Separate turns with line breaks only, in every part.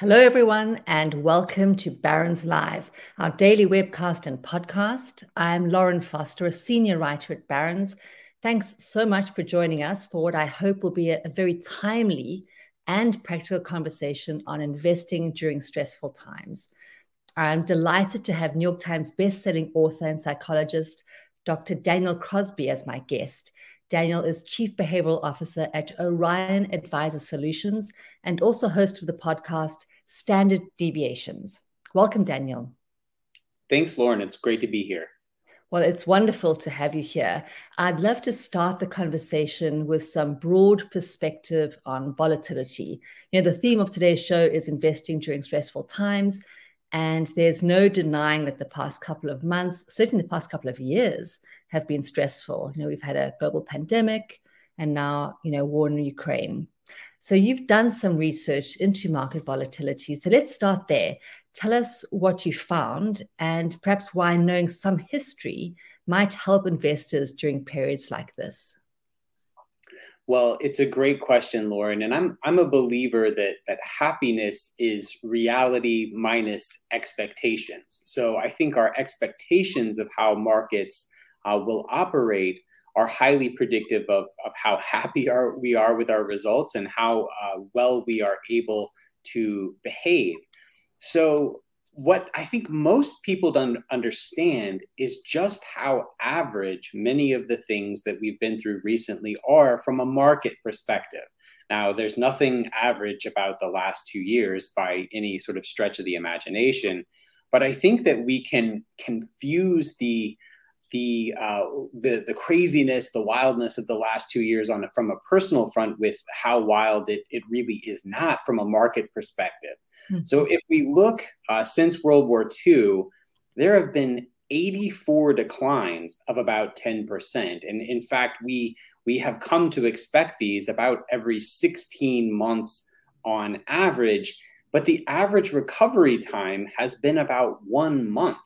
Hello, everyone, and welcome to Barron's Live, our daily webcast and podcast. I'm Lauren Foster, a senior writer at Barron's. Thanks so much for joining us for what I hope will be a, a very timely and practical conversation on investing during stressful times. I'm delighted to have New York Times bestselling author and psychologist Dr. Daniel Crosby as my guest. Daniel is Chief Behavioral Officer at Orion Advisor Solutions and also host of the podcast Standard Deviations. Welcome, Daniel.
Thanks, Lauren. It's great to be here.
Well, it's wonderful to have you here. I'd love to start the conversation with some broad perspective on volatility. You know, the theme of today's show is investing during stressful times. And there's no denying that the past couple of months, certainly the past couple of years, have been stressful. You know, we've had a global pandemic and now, you know, war in Ukraine. So you've done some research into market volatility. So let's start there. Tell us what you found and perhaps why knowing some history might help investors during periods like this.
Well, it's a great question, Lauren, and I'm I'm a believer that that happiness is reality minus expectations. So I think our expectations of how markets uh, will operate are highly predictive of, of how happy are, we are with our results and how uh, well we are able to behave. So, what I think most people don't understand is just how average many of the things that we've been through recently are from a market perspective. Now, there's nothing average about the last two years by any sort of stretch of the imagination, but I think that we can confuse the the uh, the the craziness, the wildness of the last two years on from a personal front with how wild it, it really is not from a market perspective. Mm-hmm. So if we look uh, since World War II, there have been 84 declines of about 10%. And in fact, we we have come to expect these about every 16 months on average, but the average recovery time has been about one month.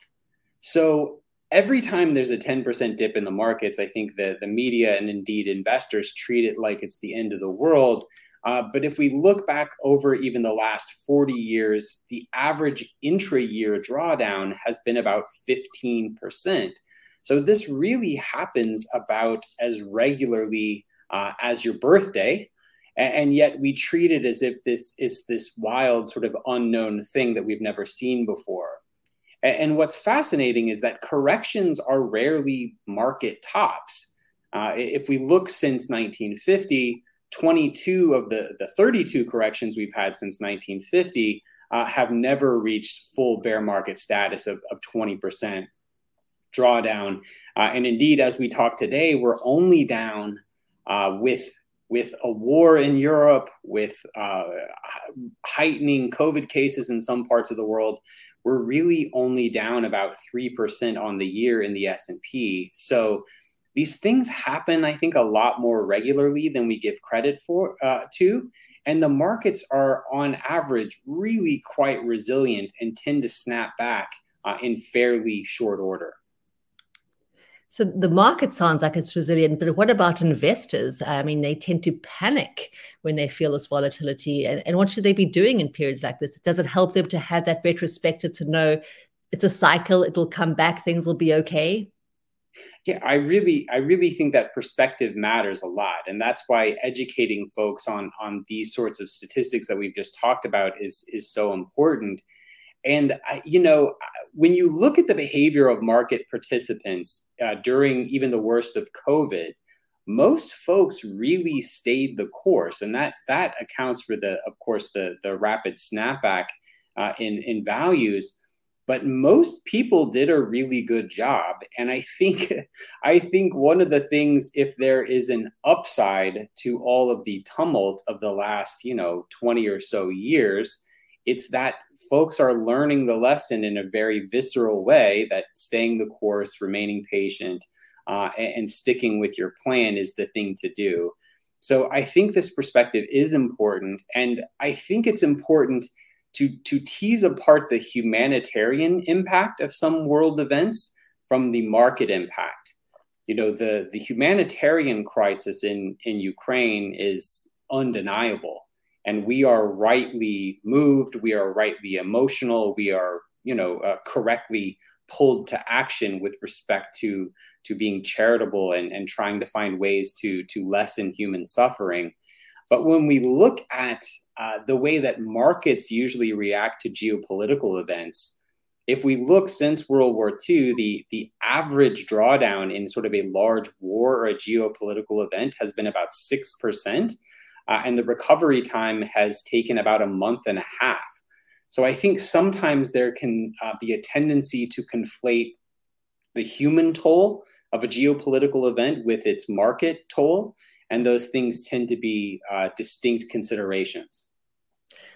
So every time there's a 10% dip in the markets, I think that the media and indeed investors treat it like it's the end of the world. Uh, but if we look back over even the last 40 years, the average intra year drawdown has been about 15%. So this really happens about as regularly uh, as your birthday. And yet we treat it as if this is this wild, sort of unknown thing that we've never seen before. And what's fascinating is that corrections are rarely market tops. Uh, if we look since 1950, 22 of the, the 32 corrections we've had since 1950 uh, have never reached full bear market status of, of 20% drawdown. Uh, and indeed, as we talk today, we're only down uh, with with a war in Europe, with uh, heightening COVID cases in some parts of the world, we're really only down about 3% on the year in the S&P. So these things happen, I think, a lot more regularly than we give credit for uh, to. And the markets are, on average, really quite resilient and tend to snap back uh, in fairly short order.
So the market sounds like it's resilient, but what about investors? I mean, they tend to panic when they feel this volatility. And, and what should they be doing in periods like this? Does it help them to have that retrospective to know it's a cycle, it will come back, things will be okay?
Yeah, I really, I really think that perspective matters a lot, and that's why educating folks on on these sorts of statistics that we've just talked about is is so important. And I, you know, when you look at the behavior of market participants uh, during even the worst of COVID, most folks really stayed the course, and that that accounts for the, of course, the the rapid snapback uh, in in values. But most people did a really good job. And i think i think one of the things if there is an upside to all of the tumult of the last you know 20 or so years it's that folks are learning the lesson in a very visceral way that staying the course remaining patient uh, and, and sticking with your plan is the thing to do so i think this perspective is important and i think it's important to, to tease apart the humanitarian impact of some world events from the market impact. You know, the, the humanitarian crisis in, in Ukraine is undeniable. And we are rightly moved, we are rightly emotional, we are, you know, uh, correctly pulled to action with respect to, to being charitable and, and trying to find ways to, to lessen human suffering. But when we look at uh, the way that markets usually react to geopolitical events, if we look since World War II, the, the average drawdown in sort of a large war or a geopolitical event has been about 6%. Uh, and the recovery time has taken about a month and a half. So I think sometimes there can uh, be a tendency to conflate the human toll of a geopolitical event with its market toll and those things tend to be uh, distinct considerations.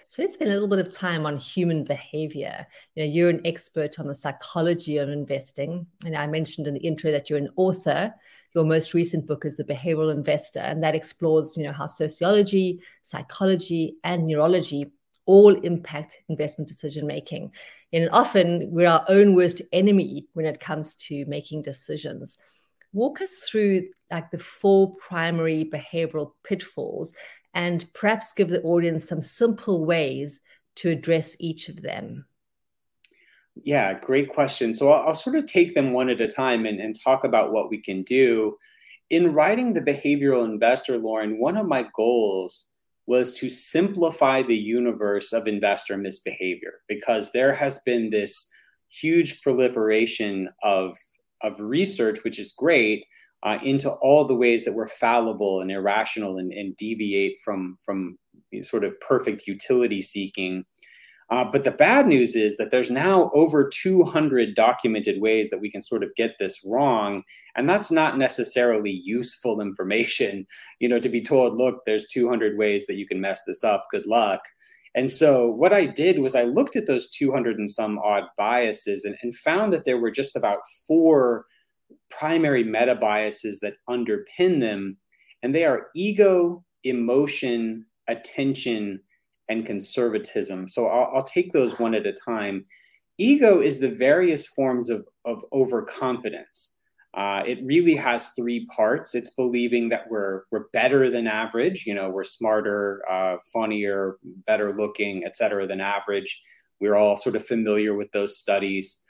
So let's spend a little bit of time on human behavior. You know, you're an expert on the psychology of investing, and I mentioned in the intro that you're an author. Your most recent book is The Behavioral Investor, and that explores, you know, how sociology, psychology, and neurology all impact investment decision making. And often we're our own worst enemy when it comes to making decisions walk us through like the four primary behavioral pitfalls and perhaps give the audience some simple ways to address each of them
yeah great question so i'll, I'll sort of take them one at a time and, and talk about what we can do in writing the behavioral investor lauren one of my goals was to simplify the universe of investor misbehavior because there has been this huge proliferation of of research, which is great, uh, into all the ways that we're fallible and irrational and, and deviate from from sort of perfect utility seeking. Uh, but the bad news is that there's now over 200 documented ways that we can sort of get this wrong, and that's not necessarily useful information. You know, to be told, look, there's 200 ways that you can mess this up. Good luck. And so what I did was I looked at those 200 and some odd biases and, and found that there were just about four primary meta biases that underpin them. And they are ego, emotion, attention, and conservatism. So I'll, I'll take those one at a time. Ego is the various forms of, of overconfidence. Uh, it really has three parts. It's believing that we're we're better than average. You know, we're smarter, uh, funnier, better looking, et cetera, than average. We're all sort of familiar with those studies.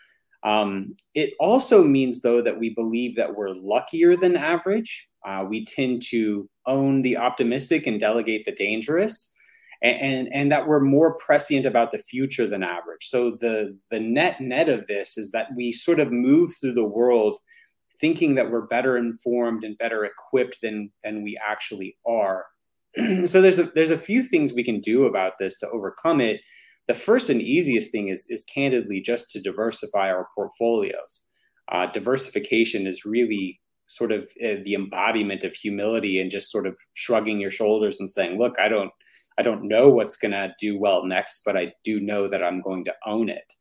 Um, it also means, though, that we believe that we're luckier than average. Uh, we tend to own the optimistic and delegate the dangerous, and, and, and that we're more prescient about the future than average. So the the net net of this is that we sort of move through the world thinking that we're better informed and better equipped than than we actually are. so there's a there's a few things we can do about this to overcome it. The first and easiest thing is is candidly just to diversify our portfolios. Uh, diversification is really sort of uh, the embodiment of humility and just sort of shrugging your shoulders and saying, "Look, I don't I don't know what's going to do well next, but I do know that I'm going to own it."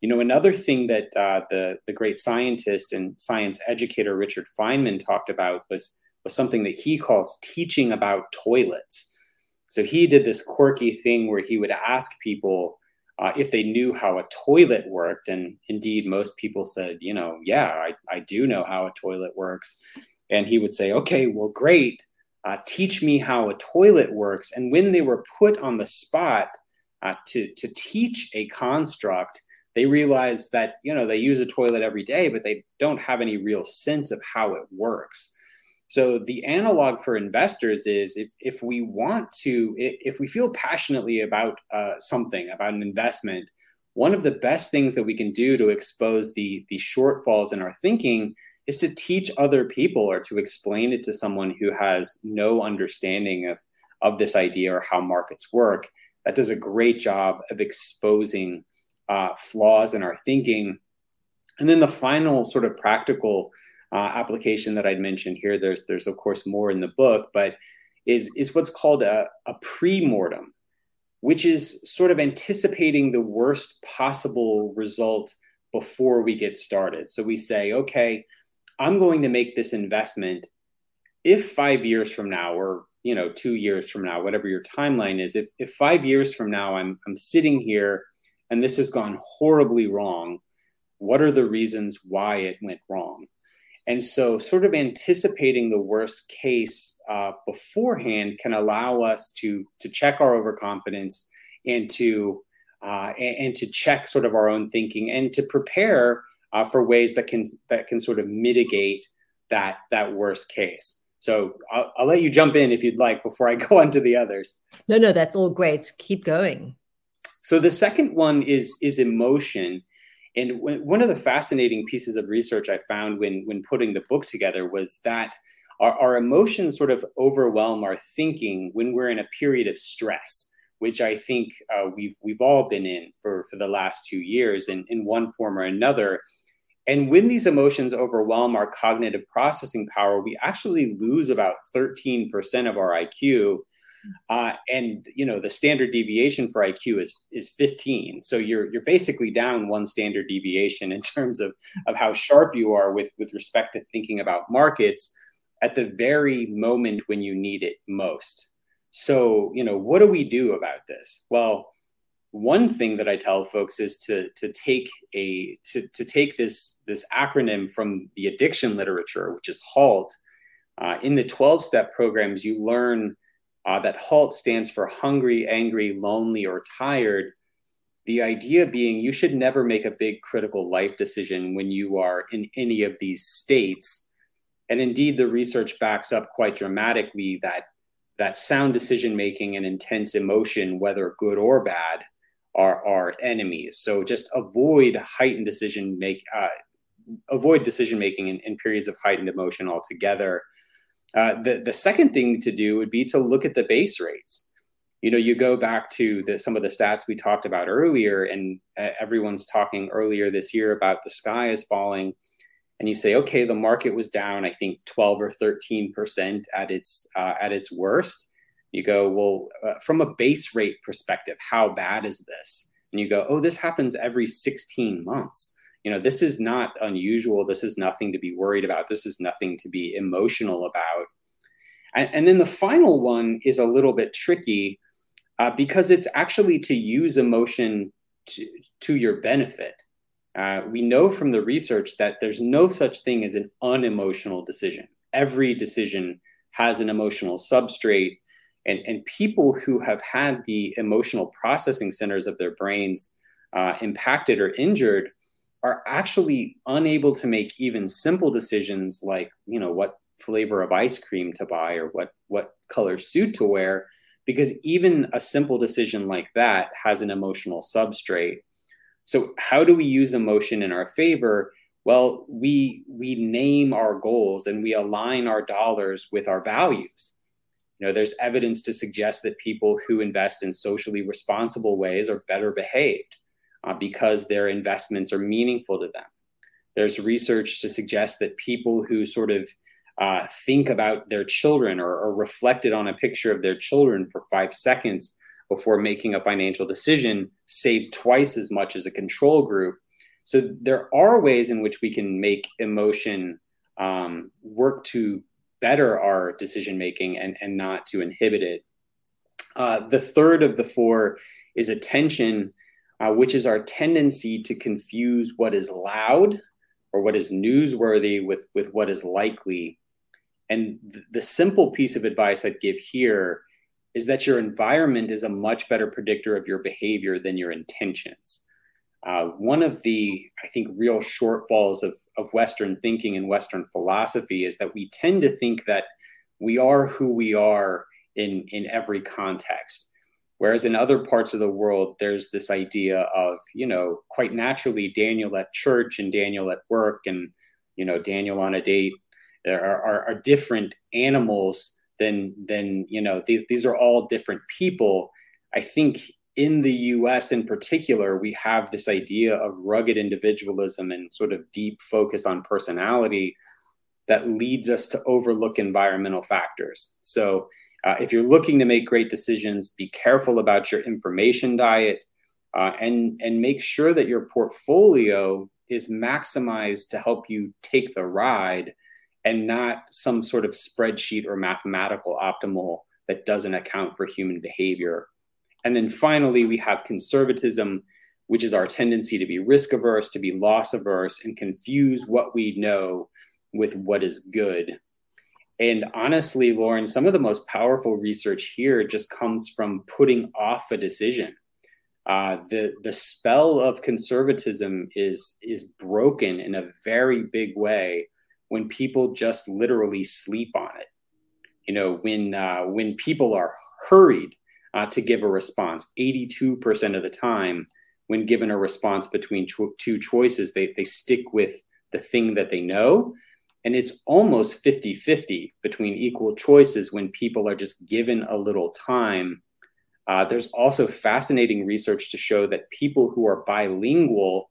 You know, another thing that uh, the the great scientist and science educator Richard Feynman talked about was was something that he calls teaching about toilets. So he did this quirky thing where he would ask people uh, if they knew how a toilet worked, and indeed, most people said, you know, yeah, I, I do know how a toilet works. And he would say, okay, well, great. Uh, teach me how a toilet works. And when they were put on the spot uh, to, to teach a construct, they realized that you know they use a toilet every day but they don't have any real sense of how it works so the analog for investors is if, if we want to if we feel passionately about uh, something about an investment one of the best things that we can do to expose the the shortfalls in our thinking is to teach other people or to explain it to someone who has no understanding of of this idea or how markets work that does a great job of exposing uh, flaws in our thinking. And then the final sort of practical uh, application that I'd mentioned here, there's there's of course more in the book, but is is what's called a, a pre-mortem, which is sort of anticipating the worst possible result before we get started. So we say, okay, I'm going to make this investment if five years from now or you know two years from now whatever your timeline is if, if five years from now I'm, I'm sitting here and this has gone horribly wrong what are the reasons why it went wrong and so sort of anticipating the worst case uh, beforehand can allow us to to check our overconfidence and to uh, and, and, to check sort of our own thinking and to prepare uh, for ways that can that can sort of mitigate that that worst case so I'll, I'll let you jump in if you'd like before I go on to the others.
No, no, that's all great. Keep going.
So the second one is is emotion. And one of the fascinating pieces of research I found when when putting the book together was that our, our emotions sort of overwhelm our thinking when we're in a period of stress, which I think uh, we've we've all been in for for the last two years in in one form or another. And when these emotions overwhelm our cognitive processing power, we actually lose about 13% of our IQ. Uh, and you know the standard deviation for IQ is is 15. So you're you're basically down one standard deviation in terms of of how sharp you are with with respect to thinking about markets at the very moment when you need it most. So you know what do we do about this? Well, one thing that I tell folks is to to take a to, to take this this acronym from the addiction literature, which is HALT. Uh, in the 12 step programs, you learn uh, that HALT stands for hungry, angry, lonely, or tired. The idea being you should never make a big critical life decision when you are in any of these states. And indeed, the research backs up quite dramatically that that sound decision making and intense emotion, whether good or bad, are our enemies. So just avoid heightened decision make uh, avoid decision making in, in, periods of heightened emotion altogether. Uh, the the second thing to do would be to look at the base rates. You know, you go back to the, some of the stats we talked about earlier, and uh, everyone's talking earlier this year about the sky is falling, and you say, okay, the market was down, I think, twelve or thirteen percent at its uh, at its worst you go, well, uh, from a base rate perspective, how bad is this? And you go, oh, this happens every 16 months. You know, this is not unusual. This is nothing to be worried about. This is nothing to be emotional about. And, and then the final one is a little bit tricky uh, because it's actually to use emotion to, to your benefit. Uh, we know from the research that there's no such thing as an unemotional decision. Every decision has an emotional substrate and, and people who have had the emotional processing centers of their brains uh, impacted or injured are actually unable to make even simple decisions like you know what flavor of ice cream to buy or what what color suit to wear because even a simple decision like that has an emotional substrate. So how do we use emotion in our favor? Well we we name our goals and we align our dollars with our values. You know, there's evidence to suggest that people who invest in socially responsible ways are better behaved uh, because their investments are meaningful to them. There's research to suggest that people who sort of uh, think about their children or, or reflected on a picture of their children for five seconds before making a financial decision save twice as much as a control group. So there are ways in which we can make emotion um, work to better our decision making and, and not to inhibit it. Uh, the third of the four is attention, uh, which is our tendency to confuse what is loud or what is newsworthy with, with what is likely. And th- the simple piece of advice I'd give here is that your environment is a much better predictor of your behavior than your intentions. Uh, one of the, I think, real shortfalls of, of Western thinking and Western philosophy is that we tend to think that we are who we are in, in every context. Whereas in other parts of the world, there's this idea of, you know, quite naturally, Daniel at church and Daniel at work and, you know, Daniel on a date are, are, are different animals than, than, you know, these, these are all different people. I think in the US in particular, we have this idea of rugged individualism and sort of deep focus on personality that leads us to overlook environmental factors. So, uh, if you're looking to make great decisions, be careful about your information diet uh, and, and make sure that your portfolio is maximized to help you take the ride and not some sort of spreadsheet or mathematical optimal that doesn't account for human behavior and then finally, we have conservatism, which is our tendency to be risk averse, to be loss averse, and confuse what we know with what is good. And honestly, Lauren, some of the most powerful research here just comes from putting off a decision. Uh, the the spell of conservatism is is broken in a very big way when people just literally sleep on it. You know, when uh, when people are hurried uh, to give a response. 82% of the time, when given a response between cho- two choices, they, they stick with the thing that they know. And it's almost 50 50 between equal choices when people are just given a little time. Uh, there's also fascinating research to show that people who are bilingual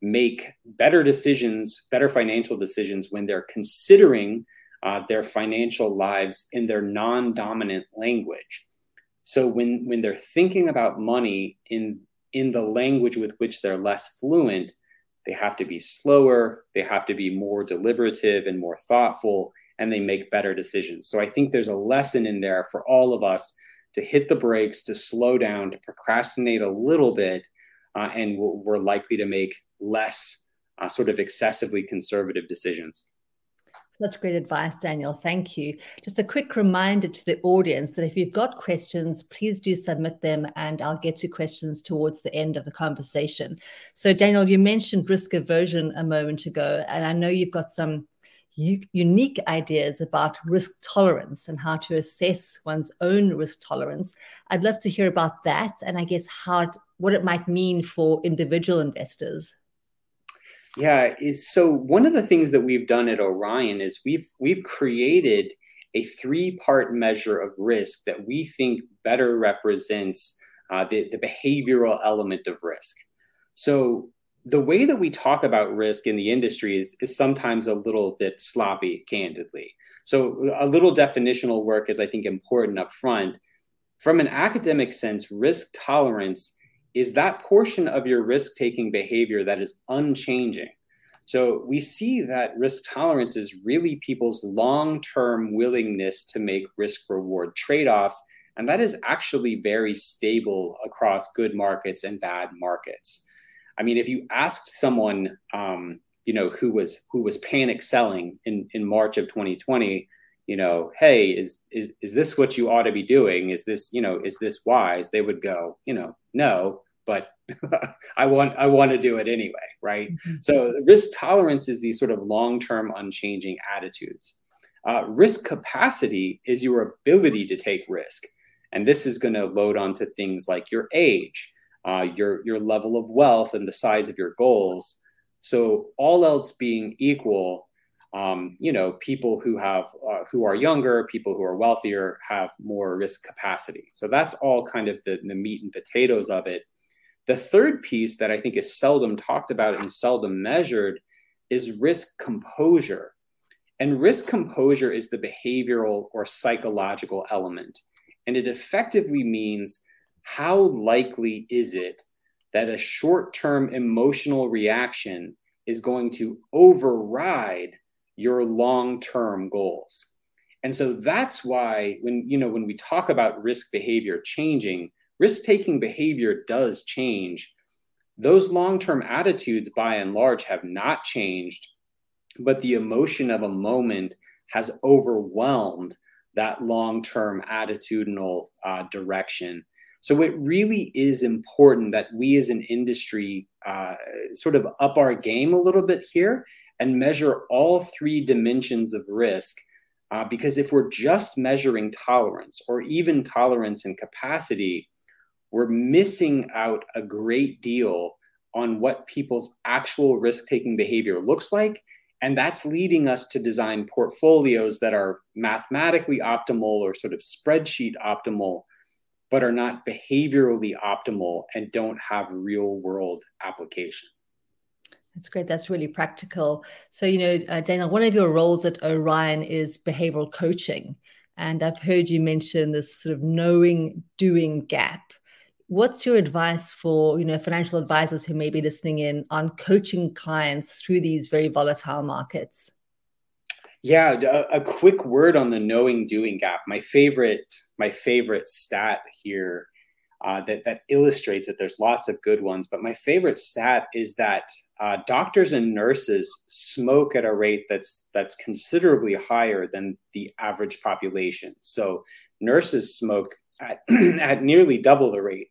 make better decisions, better financial decisions when they're considering uh, their financial lives in their non dominant language. So when when they're thinking about money in in the language with which they're less fluent, they have to be slower, they have to be more deliberative and more thoughtful, and they make better decisions. So I think there's a lesson in there for all of us to hit the brakes, to slow down, to procrastinate a little bit, uh, and we're likely to make less uh, sort of excessively conservative decisions.
Such great advice, Daniel. Thank you. Just a quick reminder to the audience that if you've got questions, please do submit them and I'll get to questions towards the end of the conversation. So, Daniel, you mentioned risk aversion a moment ago, and I know you've got some u- unique ideas about risk tolerance and how to assess one's own risk tolerance. I'd love to hear about that and I guess how what it might mean for individual investors.
Yeah, so one of the things that we've done at Orion is we've we've created a three-part measure of risk that we think better represents uh, the, the behavioral element of risk. So the way that we talk about risk in the industry is, is sometimes a little bit sloppy, candidly. So a little definitional work is, I think, important up front. From an academic sense, risk tolerance is that portion of your risk taking behavior that is unchanging. So we see that risk tolerance is really people's long term willingness to make risk reward trade offs. And that is actually very stable across good markets and bad markets. I mean, if you asked someone, um, you know, who was who was panic selling in, in March of 2020, you know, hey, is is is this what you ought to be doing? Is this, you know, is this wise? They would go, you know, no but I want I want to do it anyway, right? Mm-hmm. So risk tolerance is these sort of long-term unchanging attitudes. Uh, risk capacity is your ability to take risk, and this is going to load onto things like your age, uh, your your level of wealth, and the size of your goals. So all else being equal, um, you know, people who have uh, who are younger, people who are wealthier, have more risk capacity. So that's all kind of the, the meat and potatoes of it. The third piece that I think is seldom talked about and seldom measured is risk composure. And risk composure is the behavioral or psychological element. And it effectively means how likely is it that a short term emotional reaction is going to override your long term goals? And so that's why when you know when we talk about risk behavior changing, risk taking behavior does change. Those long term attitudes, by and large, have not changed, but the emotion of a moment has overwhelmed that long term attitudinal uh, direction. So it really is important that we as an industry uh, sort of up our game a little bit here and measure all three dimensions of risk. Uh, because if we're just measuring tolerance or even tolerance and capacity, we're missing out a great deal on what people's actual risk taking behavior looks like. And that's leading us to design portfolios that are mathematically optimal or sort of spreadsheet optimal, but are not behaviorally optimal and don't have real world application.
That's great. That's really practical. So, you know, uh, Daniel, one of your roles at Orion is behavioral coaching. And I've heard you mention this sort of knowing doing gap. What's your advice for, you know, financial advisors who may be listening in on coaching clients through these very volatile markets?
Yeah, a, a, quick word on the knowing doing gap. My favorite, my favorite stat here uh, that that illustrates that There's lots of good ones, but my favorite stat is that uh, doctors and nurses smoke at a rate that's that's considerably higher than the average population. So nurses smoke at at nearly double the rate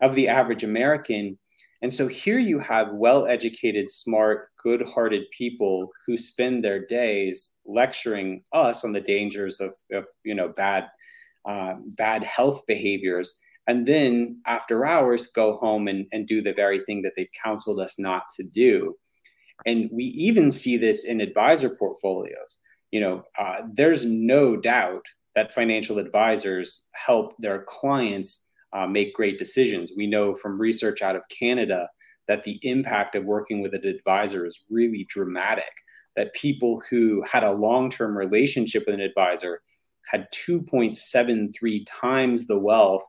of the average American. And so here you have well educated, smart, good hearted people who spend their days lecturing us on the dangers of, of you know, bad, uh, bad health behaviors. And then after hours, go home and, and do the very thing that they've counseled us not to do. And we even see this in advisor portfolios. You know, uh, there's no doubt that financial advisors help their clients uh, make great decisions. We know from research out of Canada that the impact of working with an advisor is really dramatic. That people who had a long term relationship with an advisor had 2.73 times the wealth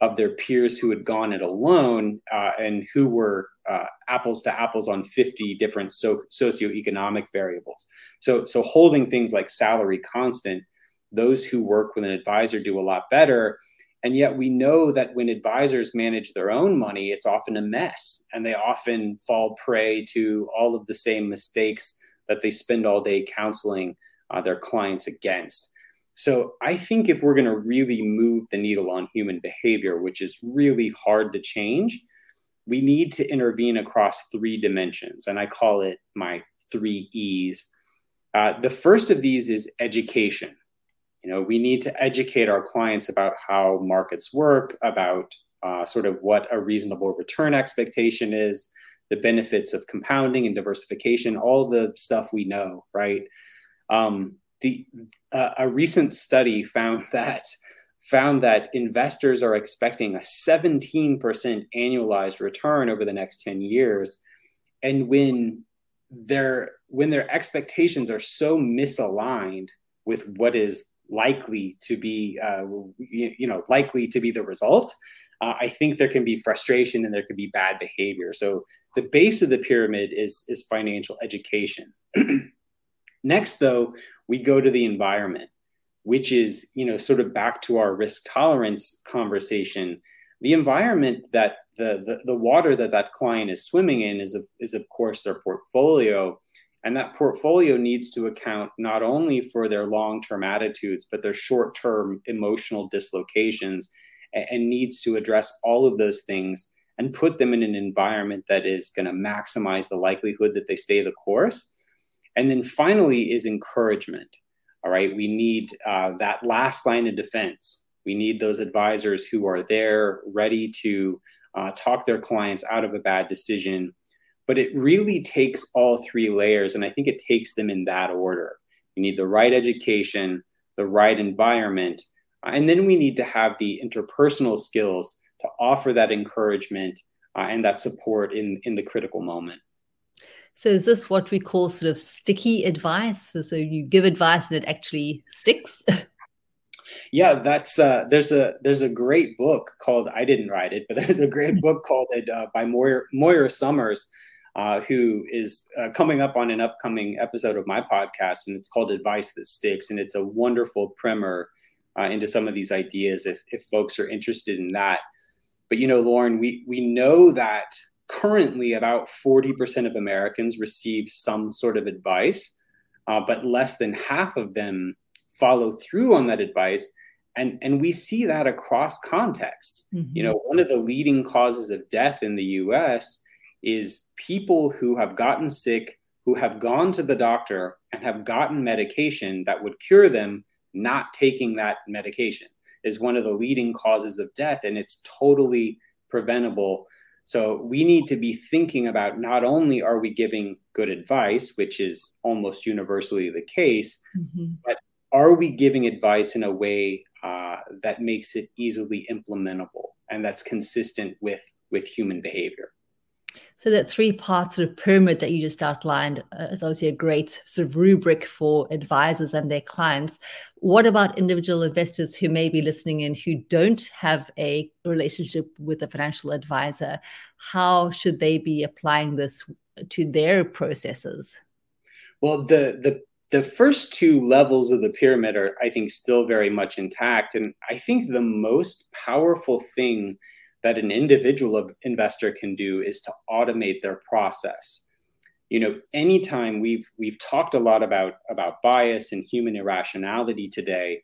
of their peers who had gone it alone uh, and who were uh, apples to apples on 50 different so- socioeconomic variables. So, so holding things like salary constant, those who work with an advisor do a lot better. And yet we know that when advisors manage their own money, it's often a mess and they often fall prey to all of the same mistakes that they spend all day counseling uh, their clients against. So I think if we're going to really move the needle on human behavior, which is really hard to change, we need to intervene across three dimensions. And I call it my three E's. Uh, the first of these is education. You know, we need to educate our clients about how markets work, about uh, sort of what a reasonable return expectation is, the benefits of compounding and diversification, all the stuff we know, right? Um, the uh, a recent study found that found that investors are expecting a 17% annualized return over the next 10 years and when their when their expectations are so misaligned with what is likely to be uh, you, know likely to be the result uh, i think there can be frustration and there can be bad behavior. So the base of the pyramid is is financial education. Next though we go to the environment which is you know sort of back to our risk tolerance conversation. The environment that the, the, the water that that client is swimming in is of, is of course their portfolio and that portfolio needs to account not only for their long term attitudes, but their short term emotional dislocations and, and, needs to address all of those things and put them in an environment that is going to maximize the likelihood that they stay the course. And then finally, is encouragement. All right, we need uh, that last line of defense. We need those advisors who are there, ready to uh, talk their clients out of a bad decision but it really takes all three layers. And I think it takes them in that order. You need the right education, the right environment, and then we need to have the interpersonal skills to offer that encouragement uh, and that support in, in the critical moment.
So, is this what we call sort of sticky advice? So, so you give advice and it actually sticks?
yeah that's uh, there's a there's a great book called i didn't write it but there's a great book called it uh, by moira, moira Somers uh, who is uh, coming up on an upcoming episode of my podcast, and it's called Advice That Sticks. And it's a wonderful primer uh, into some of these ideas if, if folks are interested in that. But, you know, Lauren, we, we know that currently about 40% of Americans receive some sort of advice, uh, but less than half of them follow through on that advice. And, and we see that across contexts. Mm-hmm. You know, one of the leading causes of death in the US is people who have gotten sick, who have gone to the doctor and have gotten medication that would cure them, not taking that medication is one of the leading causes of death, and it's totally preventable. So we need to be thinking about not only are we giving good advice, which is almost universally the case, mm-hmm. but are we giving advice in a way uh, that makes it easily implementable and that's consistent with with human behavior.
So that three part sort of pyramid that you just outlined uh, is obviously a great sort of rubric for advisors and their clients. What about individual investors who may be listening in who don't have a relationship with a financial advisor? How should they be applying this to their processes?
Well, the the the first two levels of the pyramid are, I think, still very much intact. And I think the most powerful thing that an individual investor can do is to automate their process. You know, anytime we've we've talked a lot about about bias and human irrationality today,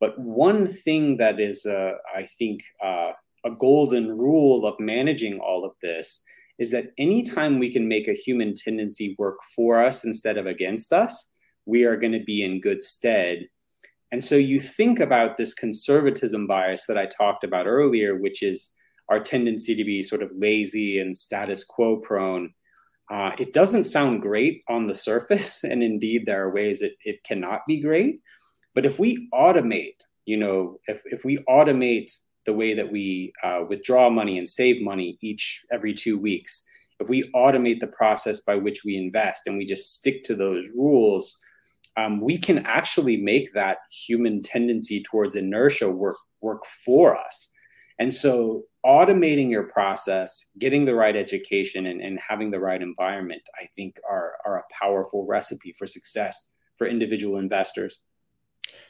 but one thing that is, uh, I think, uh, a golden rule of managing all of this is that anytime we can make a human tendency work for us instead of against us, we are going to be in good stead. And so you think about this conservatism bias that I talked about earlier, which is our tendency to be sort of lazy and status quo prone. Uh, it doesn't sound great on the surface. And indeed, there are ways that it cannot be great. But if we automate, you know, if, if we automate the way that we uh, withdraw money and save money each every two weeks, if we automate the process by which we invest and we just stick to those rules, um, we can actually make that human tendency towards inertia work work for us. And so automating your process, getting the right education and, and having the right environment, I think are, are a powerful recipe for success for individual investors.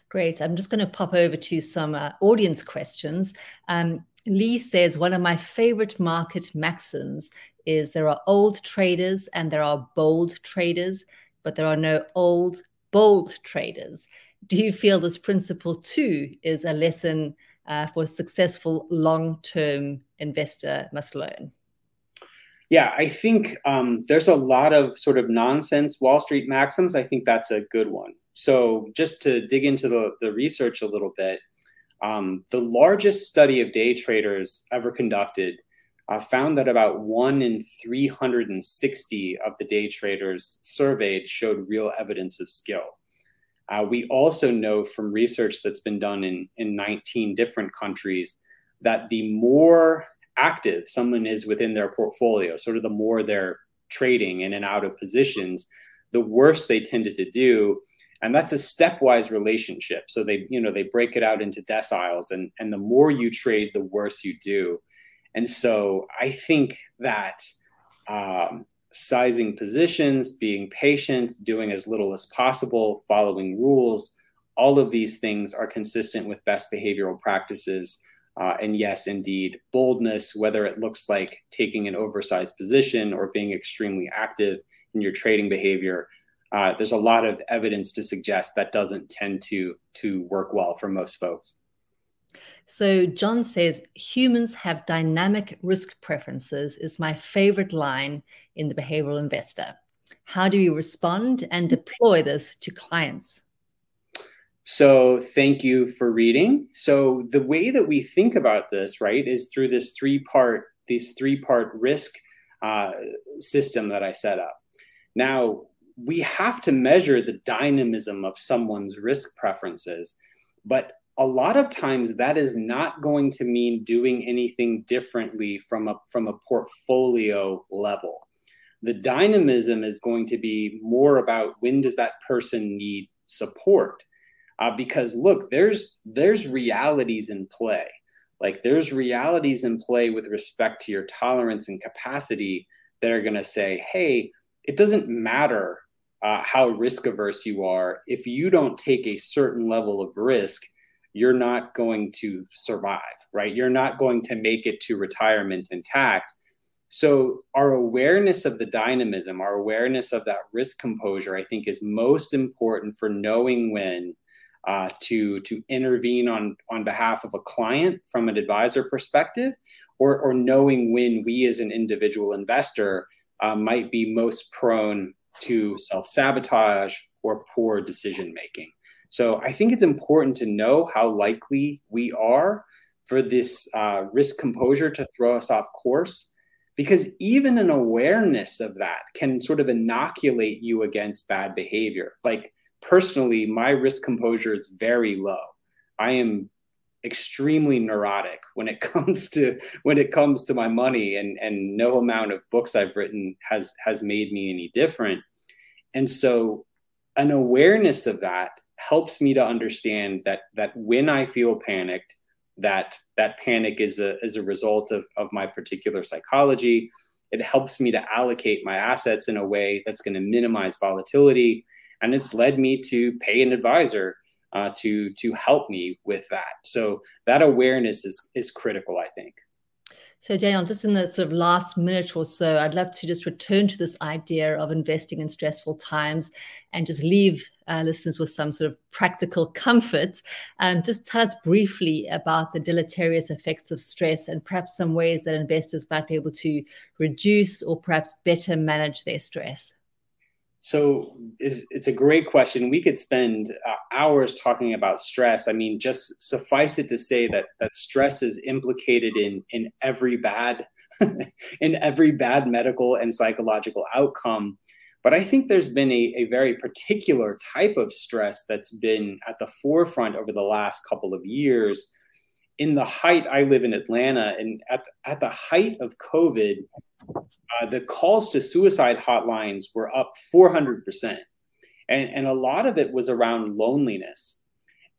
Great. I'm just going to pop over to some uh, audience questions. Um, Lee says, one of my favorite market maxims is there are old traders and there are bold traders, but there are no old bold traders. Do you feel this principle too is a lesson uh, for a successful long term investor must learn?
Yeah, I think um, there's a lot of sort of nonsense Wall Street maxims. I think that's a good one. So, just to dig into the, the research a little bit, um, the largest study of day traders ever conducted uh, found that about one in 360 of the day traders surveyed showed real evidence of skill. Uh, we also know from research that's been done in, in 19 different countries that the more active someone is within their portfolio, sort of the more they're trading in and out of positions, the worse they tended to do. And that's a stepwise relationship. So they, you know, they break it out into deciles, and and the more you trade, the worse you do. And so I think that um, sizing positions, being patient, doing as little as possible, following rules, all of these things are consistent with best behavioral practices. Uh, and yes, indeed, boldness, whether it looks like taking an oversized position or being extremely active in your trading behavior, uh, there's a lot of evidence to suggest that doesn't tend to to work well for most folks.
So John says humans have dynamic risk preferences is my favorite line in the behavioral investor. How do you respond and deploy this to clients?
So thank you for reading. So the way that we think about this, right, is through this three part this three part risk uh, system that I set up. Now we have to measure the dynamism of someone's risk preferences, but a lot of times that is not going to mean doing anything differently from a from a portfolio level. The dynamism is going to be more about when does that person need support? Uh, because look there's there's realities in play. Like there's realities in play with respect to your tolerance and capacity that are going to say hey it doesn't matter uh, how risk averse you are. If you don't take a certain level of risk you're not going to survive, right? You're not going to make it to retirement intact. So, our awareness of the dynamism, our awareness of that risk composure, I think is most important for knowing when uh, to, to intervene on, on behalf of a client from an advisor perspective, or, or knowing when we as an individual investor uh, might be most prone to self sabotage or poor decision making. So I think it's important to know how likely we are for this uh, risk composure to throw us off course, because even an awareness of that can sort of inoculate you against bad behavior. Like personally, my risk composure is very low. I am extremely neurotic when it comes to when it comes to my money and and no amount of books I've written has has made me any different. And so an awareness of that helps me to understand that that when I feel panicked, that that panic is a is a result of, of my particular psychology. It helps me to allocate my assets in a way that's going to minimize volatility. And it's led me to pay an advisor uh, to to help me with that. So that awareness is is critical, I think.
So, Daniel, just in the sort of last minute or so, I'd love to just return to this idea of investing in stressful times and just leave uh, listeners with some sort of practical comfort. Um, just tell us briefly about the deleterious effects of stress and perhaps some ways that investors might be able to reduce or perhaps better manage their stress.
So is, it's a great question. We could spend uh, hours talking about stress. I mean, just suffice it to say that that stress is implicated in in every bad in every bad medical and psychological outcome. But I think there's been a, a very particular type of stress that's been at the forefront over the last couple of years. In the height, I live in Atlanta, and at, at the height of COVID, uh, the calls to suicide hotlines were up 400%. And, and a lot of it was around loneliness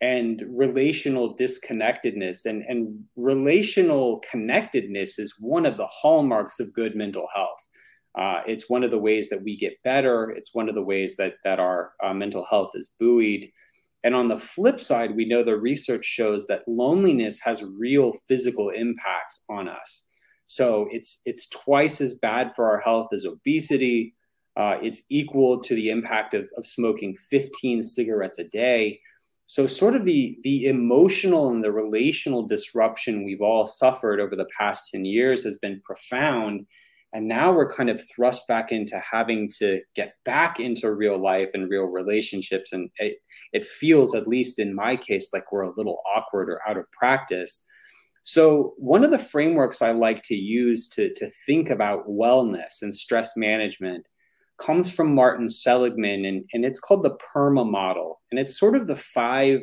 and relational disconnectedness. And, and relational connectedness is one of the hallmarks of good mental health. Uh, it's one of the ways that we get better. It's one of the ways that, that our uh, mental health is buoyed. And on the flip side, we know the research shows that loneliness has real physical impacts on us. So it's it's twice as bad for our health as obesity. Uh, it's equal to the impact of, of smoking 15 cigarettes a day. So sort of the the emotional and the relational disruption we've all suffered over the past 10 years has been profound. And now we're kind of thrust back into having to get back into real life and real relationships. And it, it feels, at least in my case, like we're a little awkward or out of practice. So, one of the frameworks I like to use to, to think about wellness and stress management comes from Martin Seligman, and, and it's called the PERMA model. And it's sort of the five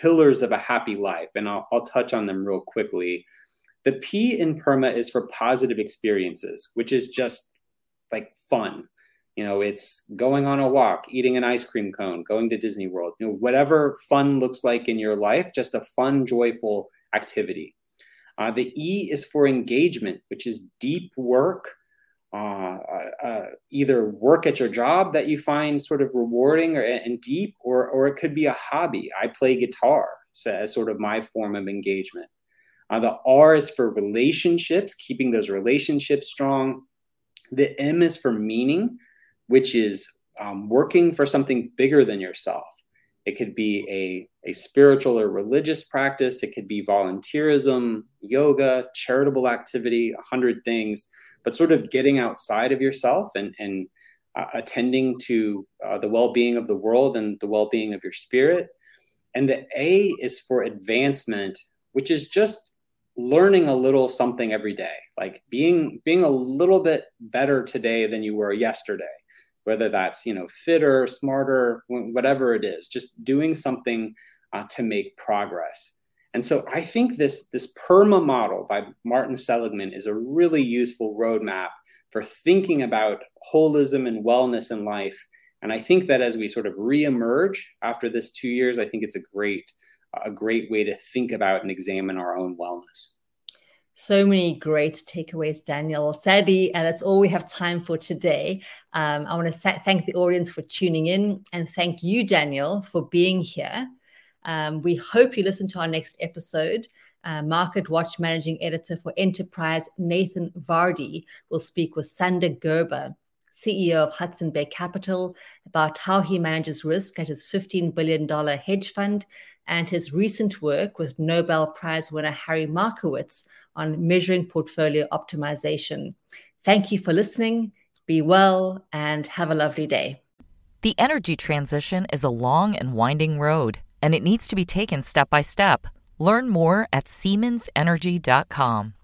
pillars of a happy life. And I'll, I'll touch on them real quickly. The P in PERMA is for positive experiences, which is just like fun. You know, it's going on a walk, eating an ice cream cone, going to Disney World, you know, whatever fun looks like in your life, just a fun, joyful activity. Uh, the E is for engagement, which is deep work, uh, uh, uh, either work at your job that you find sort of rewarding or, and deep, or, or it could be a hobby. I play guitar so as sort of my form of engagement. Uh, the R is for relationships, keeping those relationships strong. The M is for meaning, which is um, working for something bigger than yourself. It could be a, a spiritual or religious practice. It could be volunteerism, yoga, charitable activity, a hundred things, but sort of getting outside of yourself and, and uh, attending to uh, the well being of the world and the well being of your spirit. And the A is for advancement, which is just learning a little something every day, like being being a little bit better today than you were yesterday whether that's you know fitter smarter whatever it is just doing something uh, to make progress. And so i think this this perma model by martin seligman is a really useful roadmap for thinking about holism and wellness in life. And i think that as we sort of reemerge after this two years i think it's a great a great way to think about and examine our own wellness
so many great takeaways, Daniel. Sadly, uh, that's all we have time for today. Um, I want to sa- thank the audience for tuning in and thank you, Daniel, for being here. Um, we hope you listen to our next episode. Uh, Market Watch Managing Editor for Enterprise, Nathan Vardi, will speak with Sander Gerber, CEO of Hudson Bay Capital, about how he manages risk at his $15 billion hedge fund and his recent work with Nobel Prize winner Harry Markowitz on measuring portfolio optimization. Thank you for listening. Be well and have a lovely day.
The energy transition is a long and winding road, and it needs to be taken step by step. Learn more at SiemensEnergy.com.